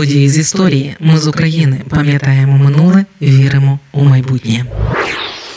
Події з історії. Ми з України пам'ятаємо минуле, віримо у майбутнє.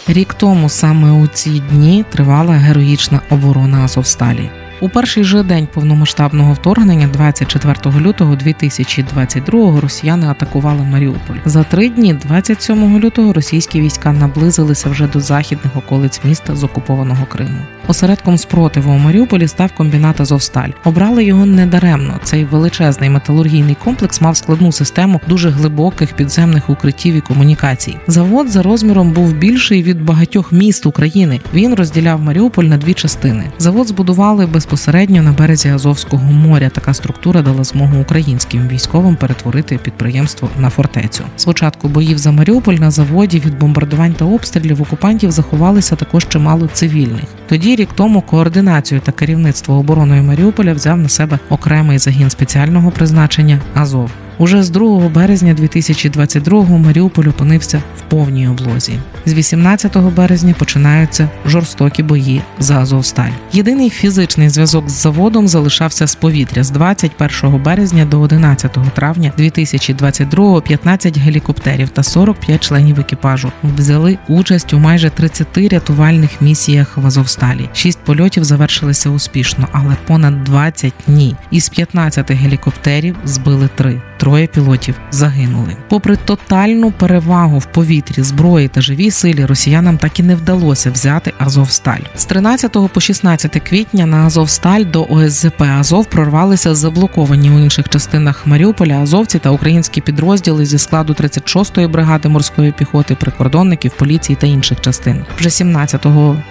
Рік тому саме у ці дні тривала героїчна оборона Азовсталі. У перший же день повномасштабного вторгнення, 24 лютого 2022-го, росіяни атакували Маріуполь. За три дні, 27 лютого, російські війська наблизилися вже до західних околиць міста з окупованого Криму. Осередком спротиву у Маріуполі став комбінат Азовсталь. Обрали його недаремно. Цей величезний металургійний комплекс мав складну систему дуже глибоких підземних укриттів і комунікацій. Завод за розміром був більший від багатьох міст України. Він розділяв Маріуполь на дві частини. Завод збудували безпосередньо на березі Азовського моря. Така структура дала змогу українським військовим перетворити підприємство на фортецю. Спочатку боїв за Маріуполь на заводі від бомбардувань та обстрілів окупантів заховалися також чимало цивільних. Тоді рік тому координацію та керівництво обороною Маріуполя взяв на себе окремий загін спеціального призначення Азов. Уже з 2 березня 2022-го Маріуполь опинився в повній облозі. З 18 березня починаються жорстокі бої за Азовсталь. Єдиний фізичний зв'язок з заводом залишався з повітря з 21 березня до 11 травня 2022-го 15 гелікоптерів та 45 членів екіпажу взяли участь у майже 30 рятувальних місіях в Азовсталі. Шість польотів завершилися успішно, але понад 20 – ні. Із 15 гелікоптерів збили три троє пілотів загинули. Попри тотальну перевагу в повітрі, зброї та живій силі, росіянам так і не вдалося взяти Азовсталь. З 13 по 16 квітня на Азовсталь до ОСЗП Азов прорвалися заблоковані у інших частинах Маріуполя Азовці та українські підрозділи зі складу 36-ї бригади морської піхоти, прикордонників, поліції та інших частин. Вже 17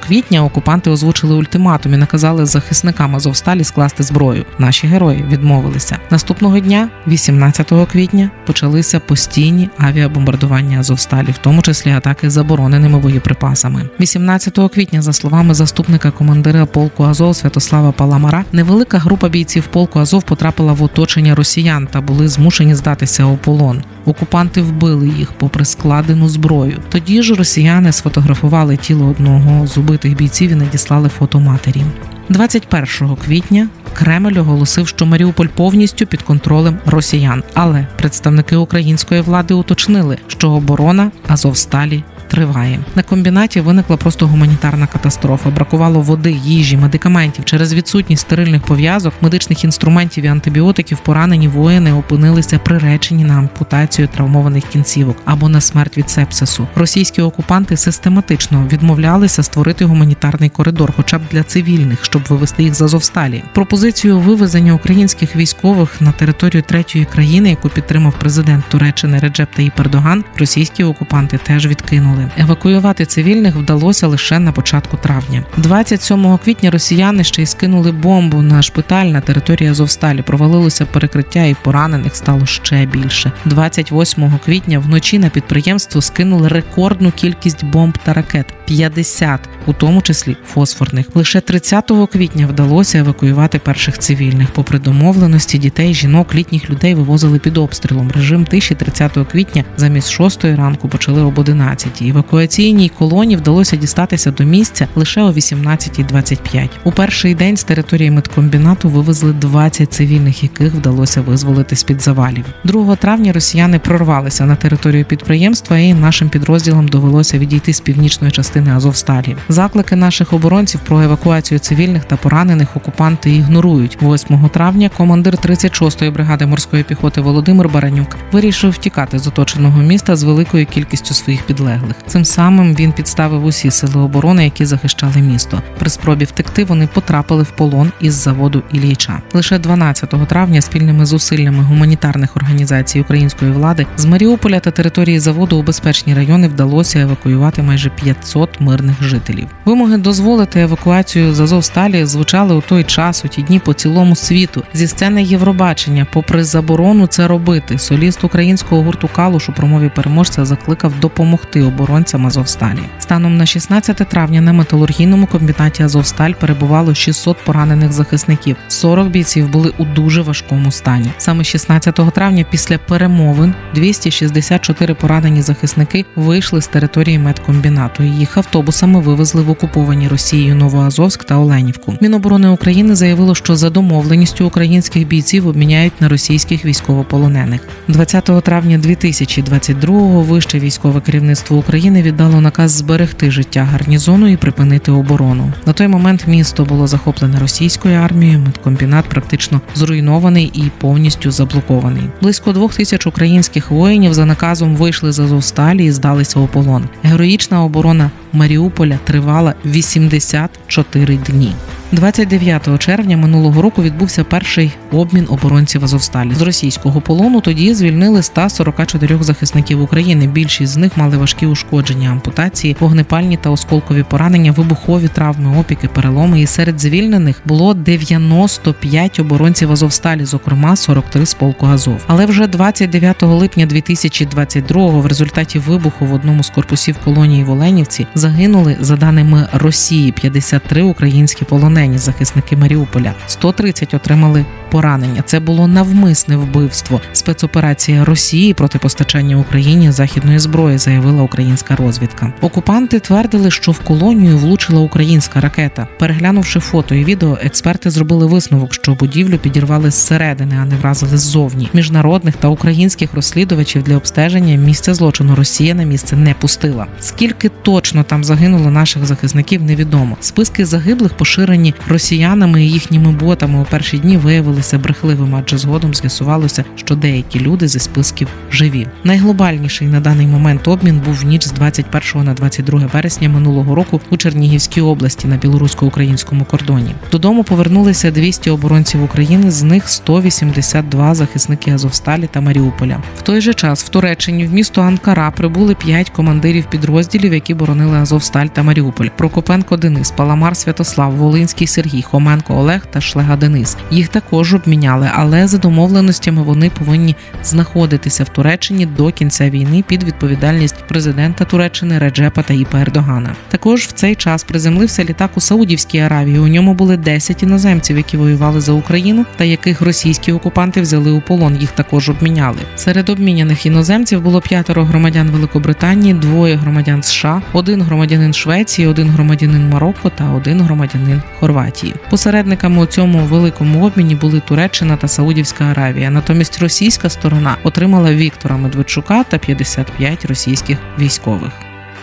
квітня окупанти озвучили ультиматум і наказали захисникам Азовсталі скласти зброю. Наші герої відмовилися. Наступного дня, 18 20 квітня почалися постійні авіабомбардування Азовсталі, в тому числі атаки з забороненими боєприпасами. 18 квітня, за словами заступника командира полку Азов Святослава Паламара, невелика група бійців полку Азов потрапила в оточення росіян та були змушені здатися у полон. Окупанти вбили їх попри складену зброю. Тоді ж росіяни сфотографували тіло одного з убитих бійців і надіслали фото матері. 21 квітня Кремль оголосив, що Маріуполь повністю під контролем росіян, але представники української влади уточнили, що оборона Азовсталі триває. На комбінаті виникла просто гуманітарна катастрофа. Бракувало води, їжі, медикаментів через відсутність стерильних пов'язок, медичних інструментів і антибіотиків. Поранені воїни опинилися приречені на ампутацію травмованих кінцівок або на смерть від сепсису. Російські окупанти систематично відмовлялися створити гуманітарний коридор, хоча б для цивільних, щоб вивести їх з Азовсталі. Пропозицію вивезення українських військових на територію третьої країни, яку підтримав президент Туреччини Реджеп Таїп Ердоган, російські окупанти теж відкинули сили. Евакуювати цивільних вдалося лише на початку травня. 27 квітня росіяни ще й скинули бомбу на шпиталь на території Азовсталі. Провалилося перекриття і поранених стало ще більше. 28 квітня вночі на підприємство скинули рекордну кількість бомб та ракет 50, у тому числі фосфорних. Лише 30 квітня вдалося евакуювати перших цивільних. Попри домовленості дітей, жінок, літніх людей вивозили під обстрілом. Режим тиші 30 квітня замість 6 ранку почали об 11 евакуаційній колоні вдалося дістатися до місця лише о 18.25. У перший день з території медкомбінату вивезли 20 цивільних, яких вдалося визволити з під завалів. 2 травня росіяни прорвалися на територію підприємства, і нашим підрозділам довелося відійти з північної частини Азовсталі. Заклики наших оборонців про евакуацію цивільних та поранених окупанти ігнорують. 8 травня командир 36-ї бригади морської піхоти Володимир Баранюк вирішив втікати з оточеного міста з великою кількістю своїх підлеглих. Цим самим він підставив усі сили оборони, які захищали місто. При спробі втекти вони потрапили в полон із заводу Ілліча. Лише 12 травня спільними зусиллями гуманітарних організацій української влади з Маріуполя та території заводу у безпечні райони вдалося евакуювати майже 500 мирних жителів. Вимоги дозволити евакуацію з Азовсталі звучали у той час у ті дні по цілому світу. Зі сцени Євробачення, попри заборону це робити, соліст українського гурту Калуш у промові переможця закликав допомогти обороні оборонцям Азовсталі. Станом на 16 травня на металургійному комбінаті Азовсталь перебувало 600 поранених захисників. 40 бійців були у дуже важкому стані. Саме 16 травня, після перемовин, 264 поранені захисники вийшли з території медкомбінату. Їх автобусами вивезли в окуповані Росією Новоазовськ та Оленівку. Міноборони України заявило, що за домовленістю українських бійців обміняють на російських військовополонених. 20 травня 2022-го вище військове керівництво України віддало наказ зберегти життя гарнізону і припинити оборону. На той момент місто було захоплене російською армією. Медкомбінат практично зруйнований і повністю заблокований. Близько двох тисяч українських воїнів за наказом вийшли з Азовсталі і здалися у полон. Героїчна оборона Маріуполя тривала 84 дні. 29 червня минулого року відбувся перший обмін оборонців Азовсталі з російського полону. Тоді звільнили 144 захисників України. Більшість з них мали важкі ушкодження, ампутації, вогнепальні та осколкові поранення, вибухові травми, опіки, переломи. І серед звільнених було 95 оборонців Азовсталі, зокрема 43 з полку Азов. Але вже 29 липня 2022-го в результаті вибуху в одному з корпусів колонії в Оленівці загинули за даними Росії 53 українські полонені захисники Маріуполя. 130 отримали поранення. Це було навмисне вбивство. Спецоперація Росії проти постачання Україні західної зброї, заявила українська розвідка. Окупанти твердили, що в колонію влучила українська ракета. Переглянувши фото і відео, експерти зробили висновок, що будівлю підірвали зсередини, а не вразили ззовні. Міжнародних та українських розслідувачів для обстеження місця злочину Росія на місце не пустила. Скільки точно там загинуло наших захисників, невідомо. Списки загиблих поширені росіянами і їхніми ботами у перші дні виявилися брехливими, адже згодом з'ясувалося, що деякі люди зі списків живі. Найглобальніший на даний момент обмін був в ніч з 21 на 22 вересня минулого року у Чернігівській області на білорусько-українському кордоні. Додому повернулися 200 оборонців України, з них 182 захисники Азовсталі та Маріуполя. В той же час в Туреччині в місто Анкара прибули 5 командирів підрозділів, які боронили Азовсталь та Маріуполь. Прокопенко Денис, Паламар Святослав, Волинський Сергій, Хоменко Олег та Шлега Денис. Їх також обміняли, але за домовленостями вони повинні знаходитися в Туреччині до кінця війни під відповідальність президента Туреччини Реджепа Таїпа Ердогана. Також в цей час приземлився літак у Саудівській Аравії. У ньому були 10 іноземців, які воювали за Україну, та яких російські окупанти взяли у полон. Їх також обміняли. Серед обміняних іноземців було п'ятеро громадян Великобританії, двоє громадян США, один громадянин Швеції, один громадянин Марокко та один громадянин Хорватії. Посередниками у цьому великому обміні були Туреччина та Саудівська Аравія. Натомість російська сторона отримала Віктора Медведчука та 55 російських військових.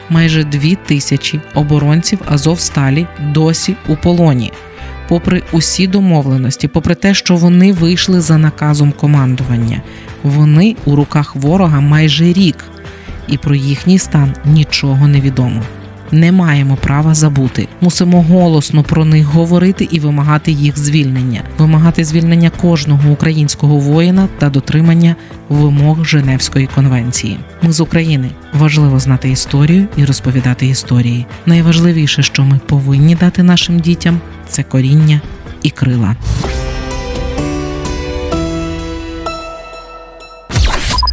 Майже дві тисячі оборонців Азовсталі досі у полоні. Попри усі домовленості, попри те, що вони вийшли за наказом командування, вони у руках ворога майже рік, і про їхній стан нічого не відомо. Не маємо права забути. Мусимо голосно про них говорити і вимагати їх звільнення, вимагати звільнення кожного українського воїна та дотримання вимог Женевської конвенції. Ми з України важливо знати історію і розповідати історії. Найважливіше, що ми повинні дати нашим дітям, це коріння і крила.